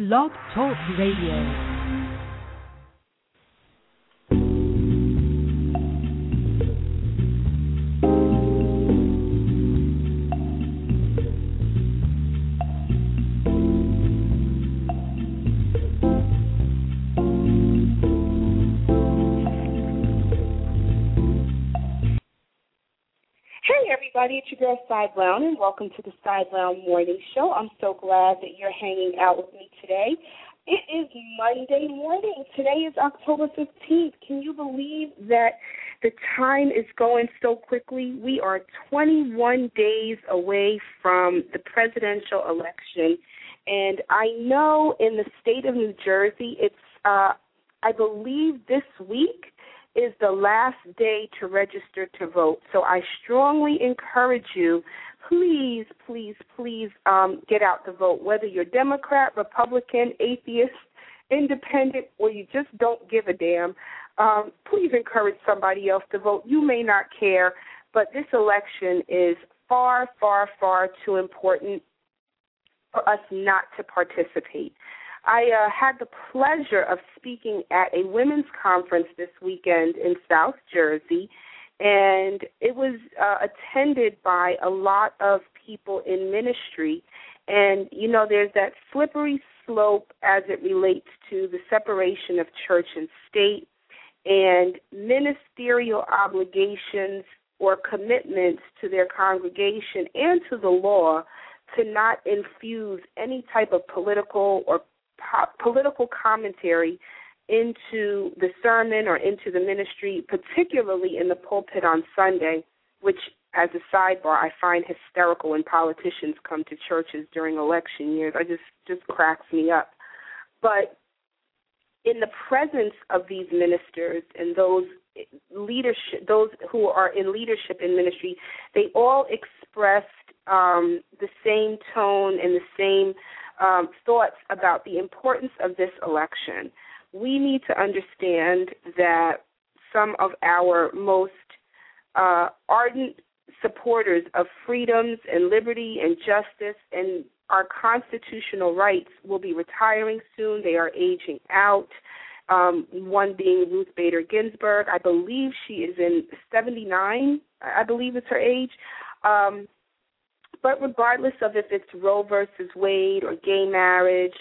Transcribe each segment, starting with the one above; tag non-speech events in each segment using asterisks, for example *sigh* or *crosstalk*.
Blog Talk Radio. Everybody. It's your girl Cy Brown, and welcome to the Cy Brown Morning Show. I'm so glad that you're hanging out with me today. It is Monday morning. Today is October 15th. Can you believe that the time is going so quickly? We are 21 days away from the presidential election, and I know in the state of New Jersey, it's uh, I believe this week the last day to register to vote. So I strongly encourage you, please, please, please um, get out to vote, whether you're Democrat, Republican, atheist, independent, or you just don't give a damn. Um, please encourage somebody else to vote. You may not care, but this election is far, far, far too important for us not to participate. I uh, had the pleasure of speaking at a women's conference this weekend in South Jersey, and it was uh, attended by a lot of people in ministry. And, you know, there's that slippery slope as it relates to the separation of church and state and ministerial obligations or commitments to their congregation and to the law to not infuse any type of political or po- political commentary into the sermon or into the ministry, particularly in the pulpit on Sunday, which, as a sidebar, I find hysterical when politicians come to churches during election years. I just just cracks me up. But in the presence of these ministers and those leadership, those who are in leadership in ministry, they all expressed um, the same tone and the same um, thoughts about the importance of this election. We need to understand that some of our most uh, ardent supporters of freedoms and liberty and justice and our constitutional rights will be retiring soon. They are aging out. Um, one being Ruth Bader Ginsburg. I believe she is in 79. I believe it's her age. Um, but regardless of if it's Roe versus Wade or gay marriage,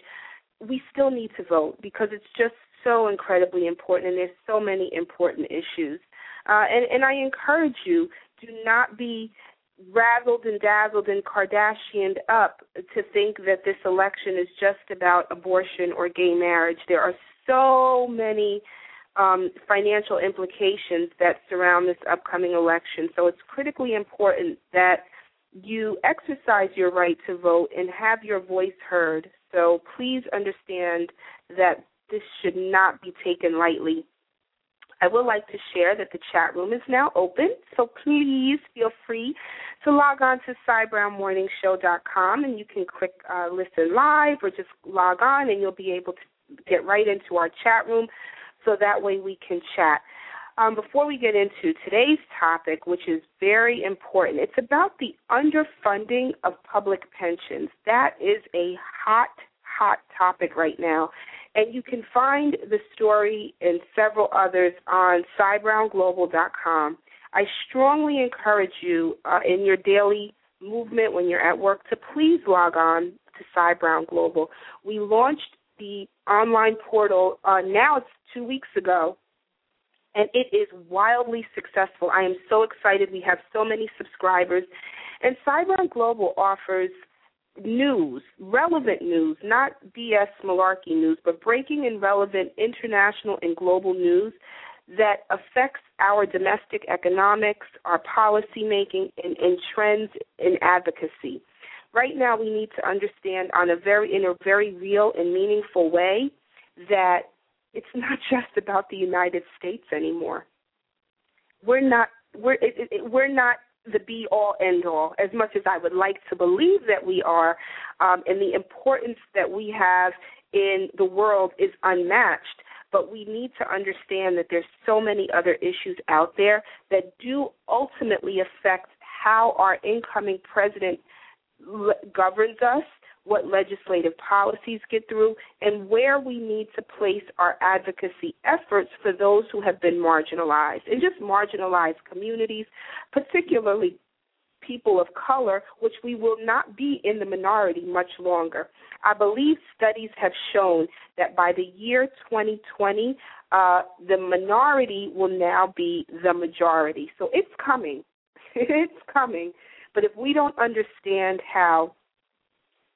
we still need to vote because it's just so incredibly important and there's so many important issues. Uh, and, and I encourage you, do not be razzled and dazzled and Kardashianed up to think that this election is just about abortion or gay marriage. There are so many um, financial implications that surround this upcoming election. So it's critically important that you exercise your right to vote and have your voice heard. So please understand that this should not be taken lightly. I would like to share that the chat room is now open, so please feel free to log on to cybrownmorningshow.com and you can click uh, listen live or just log on and you'll be able to get right into our chat room so that way we can chat. Um, before we get into today's topic, which is very important, it's about the underfunding of public pensions. That is a hot, hot topic right now. And you can find the story and several others on cybrownglobal.com. I strongly encourage you uh, in your daily movement when you're at work to please log on to Cybrown Global. We launched the online portal, uh, now it's two weeks ago, and it is wildly successful. I am so excited. We have so many subscribers. And Cybrown Global offers news, relevant news, not BS malarkey news, but breaking and relevant international and global news that affects our domestic economics, our policy making, and, and trends in advocacy. Right now, we need to understand on a very in a very real and meaningful way that it's not *laughs* just about the United States anymore. We're not we're it, it, we're not the be all end all as much as I would like to believe that we are, um, and the importance that we have in the world is unmatched. But we need to understand that there's so many other issues out there that do ultimately affect how our incoming president governs us, what legislative policies get through, and where we need to place our advocacy efforts for those who have been marginalized and just marginalized communities, particularly people of color, which we will not be in the minority much longer. I believe studies have shown that by the year 2020, uh, the minority will now be the majority. So it's coming. *laughs* it's coming. But if we don't understand how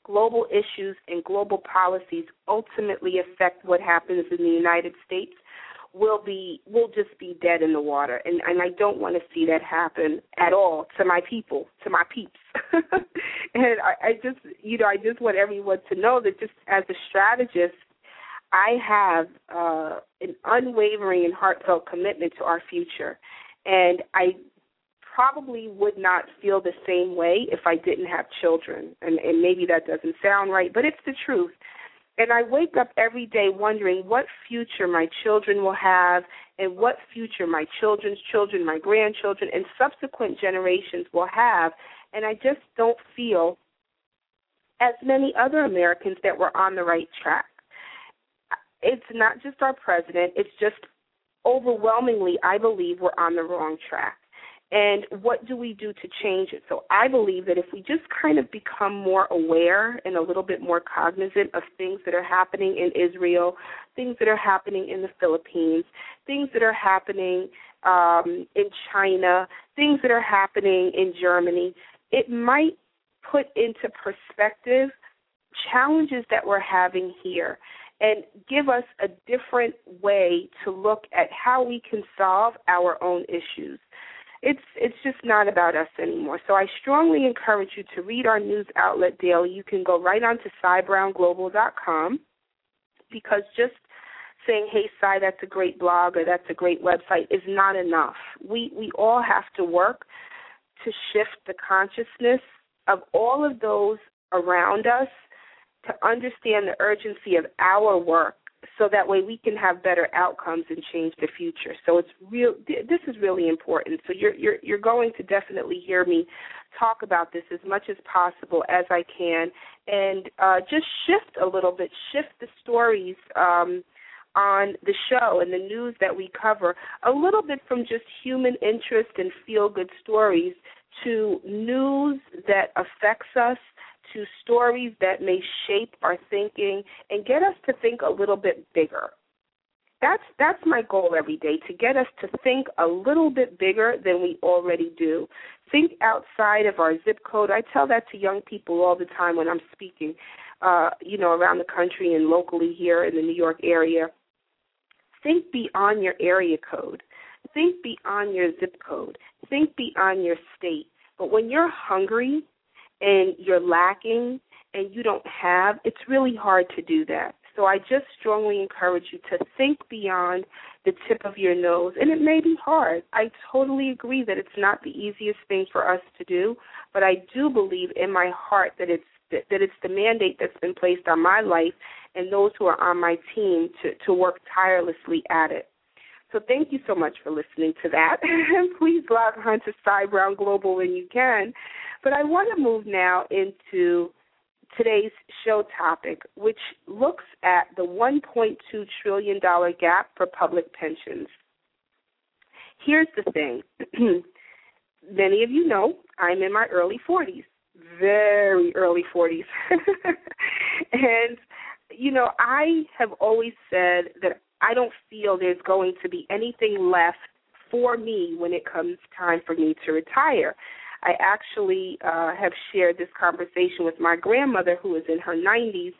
global issues and global policies ultimately affect what happens in the United States, we'll be we'll just be dead in the water. And and I don't want to see that happen at all to my people, to my peeps. *laughs* and I, I just you know, I just want everyone to know that just as a strategist I have uh, an unwavering and heartfelt commitment to our future. And I probably would not feel the same way if I didn't have children. And, and maybe that doesn't sound right, but it's the truth. And I wake up every day wondering what future my children will have and what future my children's children, my grandchildren, and subsequent generations will have. And I just don't feel, as many other Americans, that we're on the right track. It's not just our president, it's just overwhelmingly, I believe, we're on the wrong track and what do we do to change it? So I believe that if we just kind of become more aware and a little bit more cognizant of things that are happening in Israel, things that are happening in the Philippines, things that are happening um, in China, things that are happening in Germany, it might put into perspective challenges that we're having here and give us a different way to look at how we can solve our own issues it's it's just not about us anymore. So I strongly encourage you to read our news outlet daily. You can go right on to CyBrownGlobal.com because just saying, "Hey, Cy, that's a great blog or that's a great website" is not enough. We we all have to work to shift the consciousness of all of those around us to understand the urgency of our work so that way we can have better outcomes and change the future. So it's real. This is really important. So you're you're you're going to definitely hear me talk about this as much as possible as I can, and uh, just shift a little bit, shift the stories. Um, on the show and the news that we cover a little bit from just human interest and feel good stories to news that affects us to stories that may shape our thinking and get us to think a little bit bigger. That's that's my goal every day to get us to think a little bit bigger than we already do. Think outside of our zip code. I tell that to young people all the time when I'm speaking, uh, you know, around the country and locally here in the New York area. Think beyond your area code. Think beyond your zip code. Think beyond your state. But when you're hungry and you're lacking and you don't have, it's really hard to do that. So I just strongly encourage you to think beyond the tip of your nose. And it may be hard. I totally agree that it's not the easiest thing for us to do, but I do believe in my heart that it's that, it's the mandate that's been placed on my life and those who are on my team to, to work tirelessly at it. So thank you so much for listening to that. *laughs* Please log on to Cy Brown Global when you can. But I want to move now into today's show topic, which looks at the $1.2 trillion gap for public pensions. Here's the thing *clears throat* many of you know I'm in my early 40s, very early 40s. *laughs* and, you know, I have always said that I don't feel there's going to be anything left for me when it comes time for me to retire. I actually uh, have shared this conversation with my grandmother, who is in her 90s,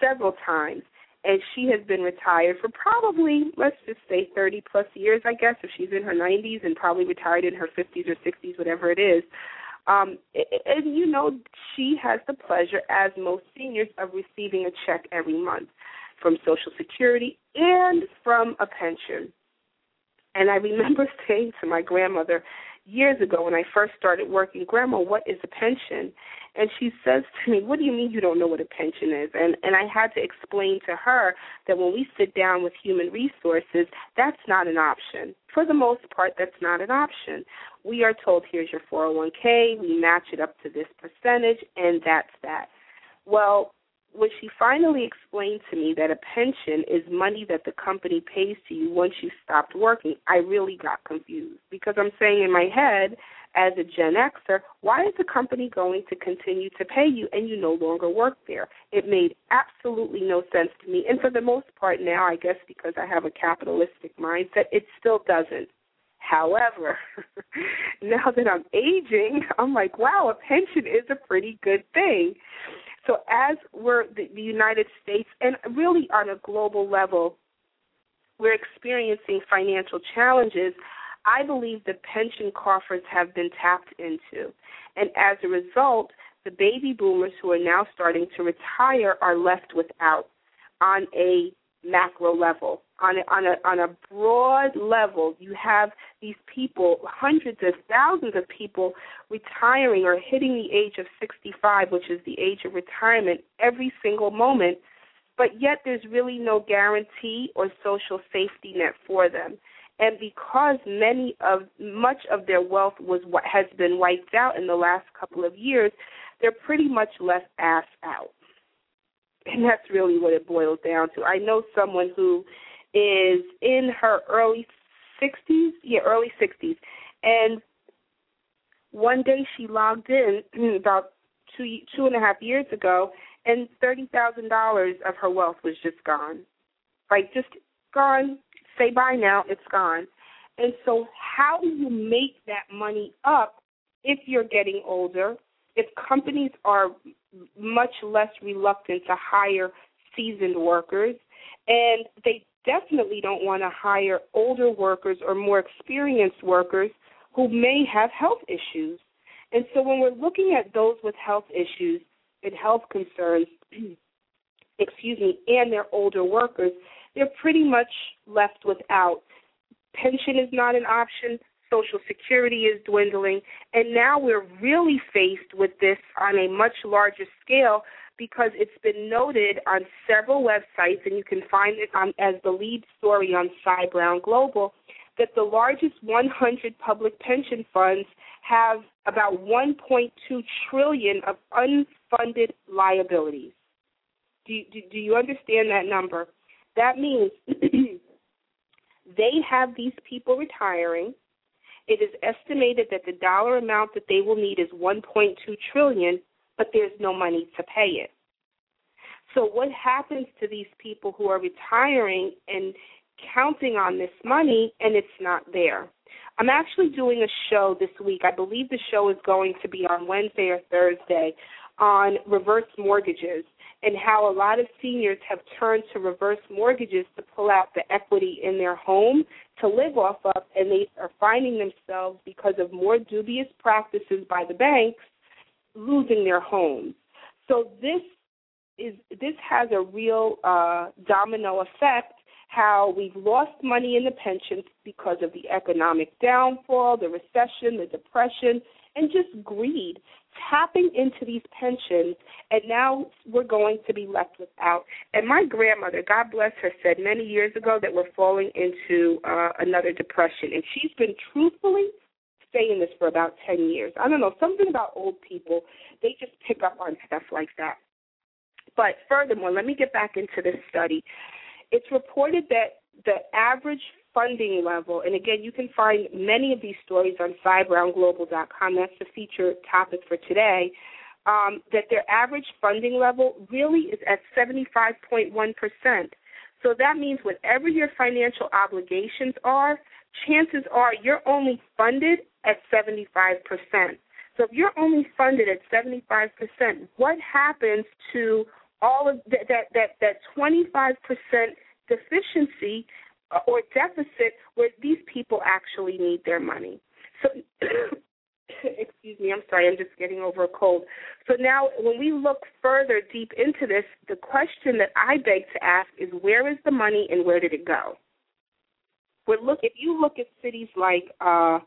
several times, and she has been retired for probably, let's just say, 30 plus years, I guess, if she's in her 90s, and probably retired in her 50s or 60s, whatever it is. Um, and you know, she has the pleasure, as most seniors, of receiving a check every month from Social Security and from a pension. And I remember *laughs* saying to my grandmother years ago when I first started working, Grandma, what is a pension? And she says to me, What do you mean you don't know what a pension is? And and I had to explain to her that when we sit down with human resources, that's not an option. For the most part, that's not an option. We are told here's your 401k, we match it up to this percentage, and that's that Well, when she finally explained to me that a pension is money that the company pays to you once you stopped working, I really got confused because I'm saying in my head, as a Gen Xer, why is the company going to continue to pay you and you no longer work there? It made absolutely no sense to me. And for the most part now, I guess because I have a capitalistic mindset, it still doesn't. However, *laughs* now that I'm aging, I'm like, wow, a pension is a pretty good thing. So as we're the, United States and really on a global level, we're experiencing financial challenges. I believe the pension coffers have been tapped into. And as a result, the baby boomers who are now starting to retire are left without on a macro level. On a, on a on a broad level, you have these people, hundreds of thousands of people retiring or hitting the age of 65, which is the age of retirement, every single moment. But yet, there's really no guarantee or social safety net for them. And because many of much of their wealth was what has been wiped out in the last couple of years, they're pretty much left ass out and that's really what it boils down to. I know someone who is in her early 60s, yeah, early 60s, and one day she logged in *clears throat* about two two and a half years ago, and thirty thousand dollars of her wealth was just gone, like just gone. Say bye now, it's gone. And so, how do you make that money up if you're getting older? If companies are much less reluctant to hire seasoned workers, and they definitely don't want to hire older workers or more experienced workers who may have health issues. And so when we're looking at those with health issues and health concerns, *clears throat* excuse me, and their older workers, they're pretty much left without. Pension is not an option. Social Security is dwindling, and now we're really faced with this on a much larger scale because it's been noted on several websites, and you can find it on, as the lead story on Cy Brown Global, that the largest 100 public pension funds have about 1.2 trillion of unfunded liabilities. Do, do, do you understand that number? That means *clears throat* they have these people retiring it is estimated that the dollar amount that they will need is 1.2 trillion, but there's no money to pay it. So what happens to these people who are retiring and counting on this money and it's not there? I'm actually doing a show this week. I believe the show is going to be on Wednesday or Thursday on reverse mortgages and how a lot of seniors have turned to reverse mortgages to pull out the equity in their home to live off of, and they are finding themselves, because of more dubious practices by the banks, losing their homes. So this is this has a real uh, domino effect. How we've lost money in the pensions because of the economic downfall, the recession, the depression, and just greed tapping into these pensions and now we're going to be left without and my grandmother god bless her said many years ago that we're falling into uh, another depression and she's been truthfully saying this for about 10 years i don't know something about old people they just pick up on stuff like that but furthermore let me get back into this study it's reported that the average funding level, and again, you can find many of these stories on cybrownglobal.com. That's the feature topic for today. Um, that their average funding level really is at 75.1%. So that means whatever your financial obligations are, chances are you're only funded at 75%. So if you're only funded at 75%, what happens to all of that that that, that 25% deficiency uh, or deficit where these people actually need their money. So, *coughs* excuse me, I'm sorry, I'm just getting over a cold. So now, when we look further deep into this, the question that I beg to ask is where is the money and where did it go? We're look if you look at cities like uh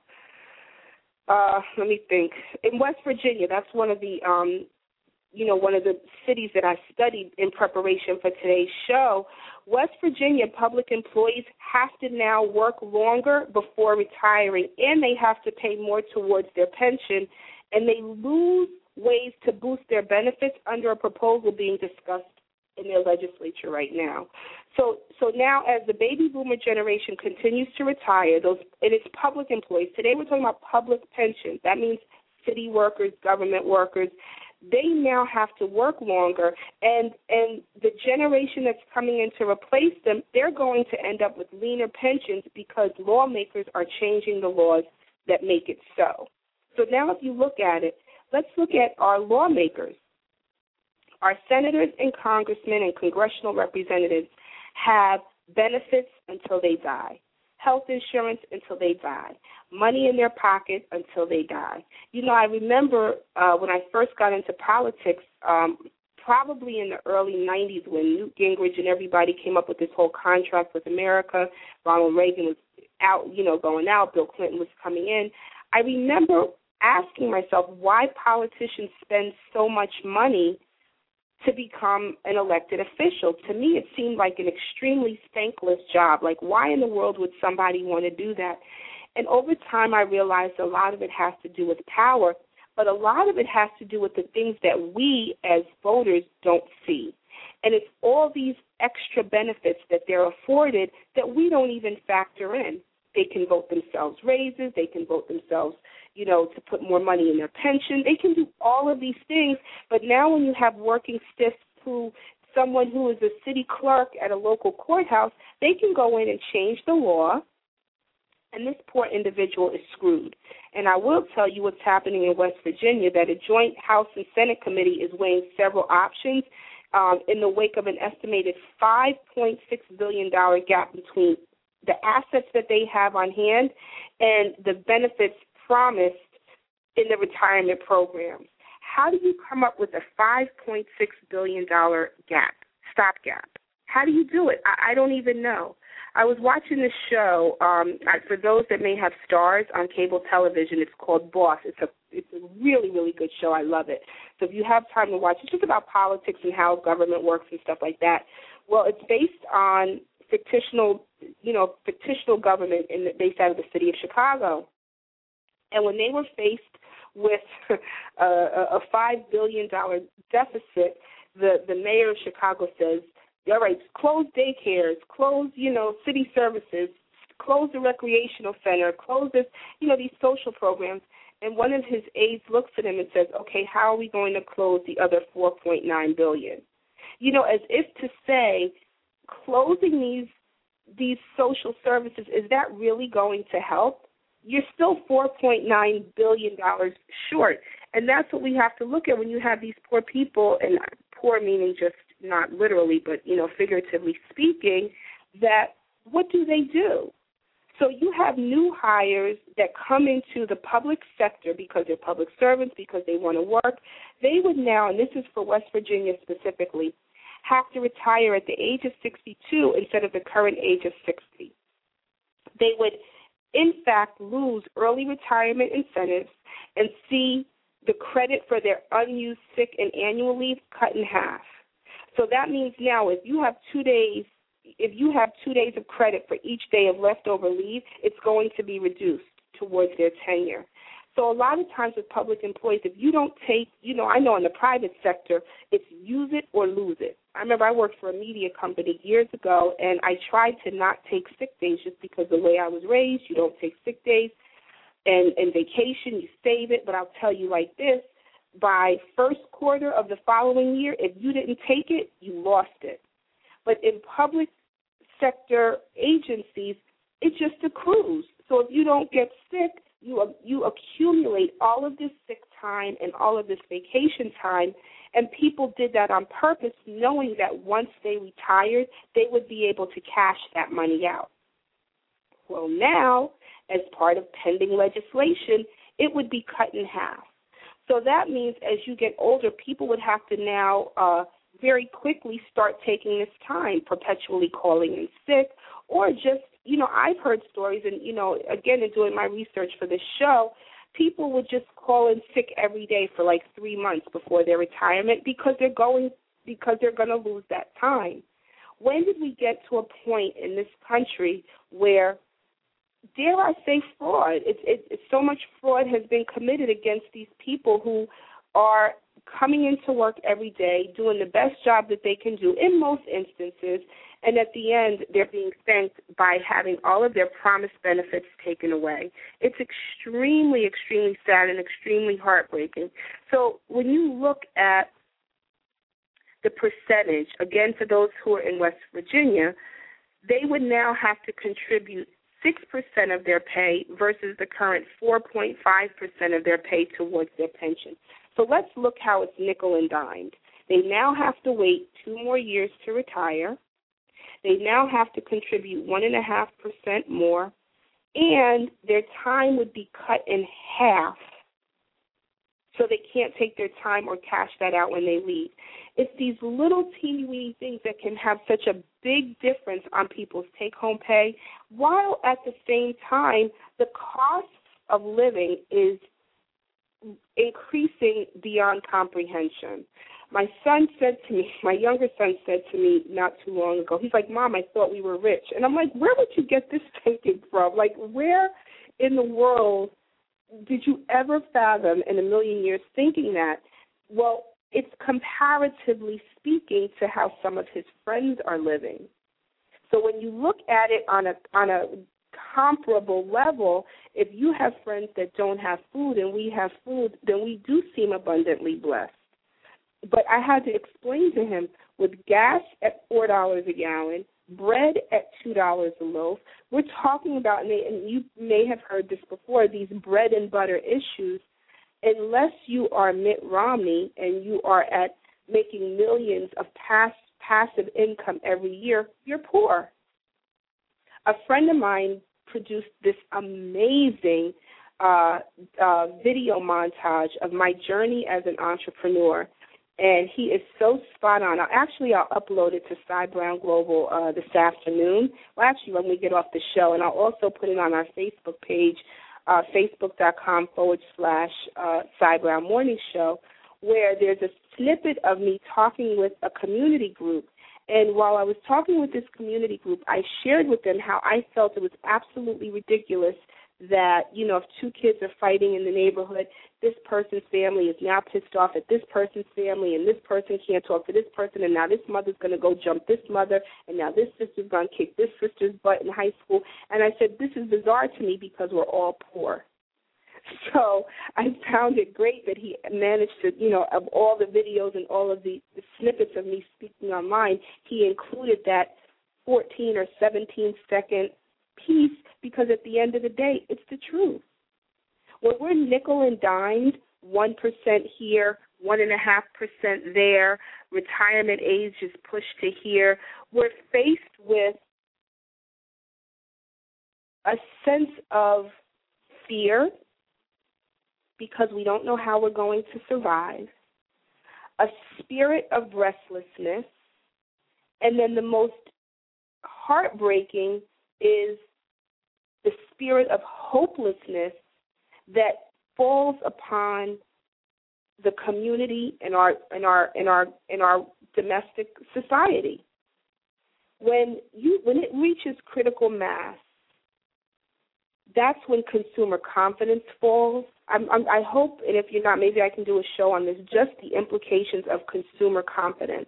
uh let me think in West Virginia, that's one of the um you know one of the cities that I studied in preparation for today's show. West Virginia public employees have to now work longer before retiring, and they have to pay more towards their pension, and they lose ways to boost their benefits under a proposal being discussed in their legislature right now. So so now as the baby boomer generation continues to retire, those and it is public employees. Today we're talking about public pensions. That means city workers, government workers. They now have to work longer and and the generation that's coming in to replace them, they're going to end up with leaner pensions because lawmakers are changing the laws that make it so. So now if you look at it, let's look at our lawmakers our senators and congressmen and congressional representatives have benefits until they die, health insurance until they die, money in their pocket until they die. You know, I remember uh, when I first got into politics, um, probably in the early 90s when Newt Gingrich and everybody came up with this whole contract with America. Ronald Reagan was out, you know, going out. Bill Clinton was coming in. I remember asking myself why politicians spend so much money to become an elected official. To me, it seemed like an extremely thankless job. Like, why in the world would somebody want to do that? And over time, I realized a lot of it has to do with power, but a lot of it has to do with the things that we as voters don't see. And it's all these extra benefits that they're afforded that we don't even factor in. They can vote themselves raises, they can vote themselves you know, to put more money in their pension. They can do all of these things, but now when you have working stiffs who someone who is a city clerk at a local courthouse, they can go in and change the law and this poor individual is screwed. And I will tell you what's happening in West Virginia that a joint House and Senate committee is weighing several options um, in the wake of an estimated $5.6 billion gap between the assets that they have on hand and the benefits promised in the retirement programs. How do you come up with a $5.6 billion gap, stopgap? How do you do it? I, I don't even know. I was watching this show. Um, for those that may have Starz on cable television, it's called Boss. It's a it's a really really good show. I love it. So if you have time to watch, it's just about politics and how government works and stuff like that. Well, it's based on fictional, you know, fictional government in the, based out of the city of Chicago. And when they were faced with *laughs* uh, a, a five billion dollar deficit, the the mayor of Chicago says, "All right, close daycares, close you know city services, close the recreational center, close this you know these social programs." And one of his aides looks at him and says, "Okay, how are we going to close the other 4.9 billion?" You know, as if to say, closing these these social services is that really going to help? you're still $4.9 billion short. And that's what we have to look at when you have these poor people, and poor meaning just not literally, but, you know, figuratively speaking, that what do they do? So you have new hires that come into the public sector because they're public servants, because they want to work. They would now, and this is for West Virginia specifically, have to retire at the age of 62 instead of the current age of 60. They would in fact lose early retirement incentives and see the credit for their unused sick and annual leave cut in half. So that means now if you have two days if you have two days of credit for each day of leftover leave, it's going to be reduced towards their tenure. So a lot of times with public employees, if you don't take, you know, I know in the private sector, it's use it or lose it. I remember I worked for a media company years ago, and I tried to not take sick days just because the way I was raised, you don't take sick days, and and vacation you save it. But I'll tell you like this: by first quarter of the following year, if you didn't take it, you lost it. But in public sector agencies, it just accrues. So if you don't get sick, you you accumulate all of this sick time and all of this vacation time and people did that on purpose knowing that once they retired they would be able to cash that money out. Well now as part of pending legislation it would be cut in half. So that means as you get older people would have to now uh very quickly start taking this time perpetually calling in sick or just you know, I've heard stories, and you know, again, in doing my research for this show, people would just call in sick every day for like three months before their retirement because they're going because they're going to lose that time. When did we get to a point in this country where, dare I say, fraud? It's it, it's so much fraud has been committed against these people who are coming into work every day, doing the best job that they can do in most instances, and at the end, they're being thanked by having all of their promised benefits taken away. It's extremely, extremely sad and extremely heartbreaking. So when you look at the percentage, again, for those who are in West Virginia, they would now have to contribute 6% of their pay versus the current 4.5% of their pay towards their pension. So let's look how it's nickel and dimed. They now have to wait two more years to retire. They now have to contribute 1.5% more, and their time would be cut in half so they can't take their time or cash that out when they leave. It's these little teeny weeny things that can have such a big difference on people's take home pay, while at the same time, the cost of living is increasing beyond comprehension. My son said to me, my younger son said to me not too long ago, he's like, Mom, I thought we were rich. And I'm like, where would you get this *laughs* thinking from? Like, where in the world did you ever fathom in a million years thinking that? Well, it's comparatively speaking to how some of his friends are living. So when you look at it on a on a comparable level, if you have friends that don't have food and we have food, then we do seem abundantly blessed. But I had to explain to him with gas at four dollars a gallon, bread at two dollars a loaf. We're talking about, and you may have heard this before, these bread and butter issues. Unless you are Mitt Romney and you are at making millions of pass, passive income every year, you're poor. A friend of mine produced this amazing uh, uh, video montage of my journey as an entrepreneur and he is so spot on. I'll, actually, I'll upload it to Cy Brown Global uh, this afternoon. Well, actually, when we get off the show, and I'll also put it on our Facebook page, uh, facebook.com forward slash uh, Cy Brown Morning Show, where there's a snippet of me talking with a community group. And while I was talking with this community group, I shared with them how I felt it was absolutely ridiculous that you know if two kids are fighting in the neighborhood this person's family is now pissed off at this person's family and this person can't talk to this person and now this mother's going to go jump this mother and now this sister's going to kick this sister's butt in high school. And i said this is bizarre to me because we're all poor *laughs* so I found it great that he managed to, you know, of all the videos and all of the, the snippets of me speaking online, he included that 14 or 17 second piece because at the end of the day, it's the truth. When we're nickel and dimed, 1% here, 1.5% there, retirement age is pushed to here, we're faced with a sense of fear because we don't know how we're going to survive, a spirit of restlessness, and then the most heartbreaking is the spirit of hopelessness that falls upon the community in our in our in our in our domestic society. When you when it reaches critical mass, that's when consumer confidence falls. I'm, I'm, I hope, and if you're not, maybe I can do a show on this. Just the implications of consumer confidence.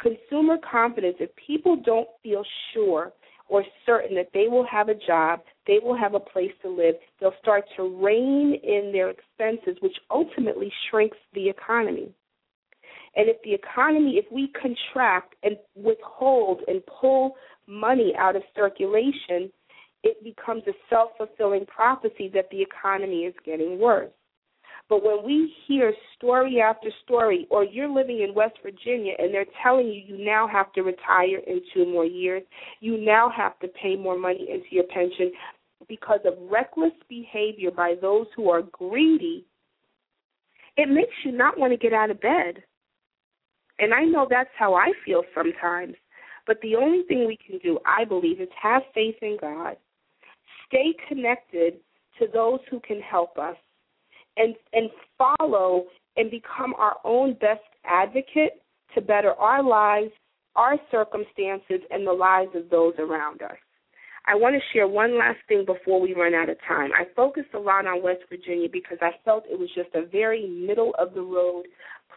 Consumer confidence. If people don't feel sure or certain that they will have a job, they will have a place to live, they'll start to rein in their expenses, which ultimately shrinks the economy. And if the economy, if we contract and withhold and pull money out of circulation, it becomes a self fulfilling prophecy that the economy is getting worse. But when we hear story after story, or you're living in West Virginia and they're telling you you now have to retire in two more years, you now have to pay more money into your pension because of reckless behavior by those who are greedy, it makes you not want to get out of bed. And I know that's how I feel sometimes. But the only thing we can do, I believe, is have faith in God, stay connected to those who can help us, and and follow and become our own best advocate to better our lives, our circumstances, and the lives of those around us. I want to share one last thing before we run out of time. I focused a lot on West Virginia because I felt it was just a very middle of the road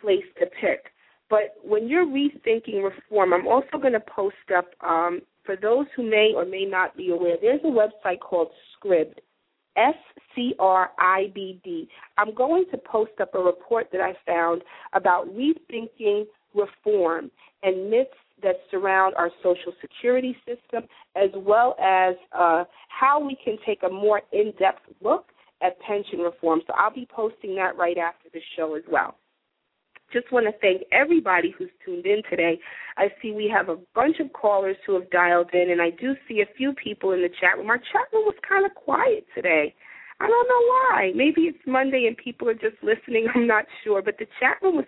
place to pick. But when you're rethinking reform, I'm also going to post up, um, for those who may or may not be aware, there's a website called Scribd, S C R I B D. I'm going to post up a report that I found about rethinking reform and myths that surround our social security system, as well as uh, how we can take a more in depth look at pension reform. So I'll be posting that right after the show as well just want to thank everybody who's tuned in today. I see we have a bunch of callers who have dialed in, and I do see a few people in the chat room. Our chat room was kind of quiet today. I don't know why. Maybe it's Monday and people are just listening. *laughs* I'm not sure. But the chat room was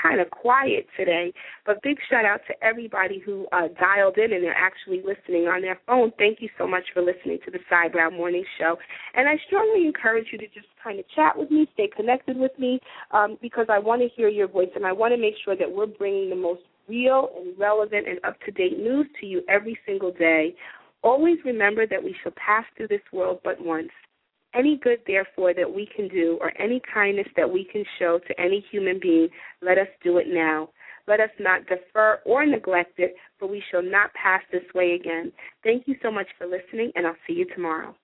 kind of quiet today. But big shout out to everybody who uh, dialed in and they're actually listening on their phone. Thank you so much for listening to the Cy Morning Show. And I strongly encourage you to just kind of chat with me, stay connected with me, um, because I want to hear your voice and I want to make sure that we're bringing the most real and relevant and up to date news to you every single day. Always remember that we shall pass through this world but once. Any good, therefore, that we can do, or any kindness that we can show to any human being, let us do it now. Let us not defer or neglect it, for we shall not pass this way again. Thank you so much for listening, and I'll see you tomorrow.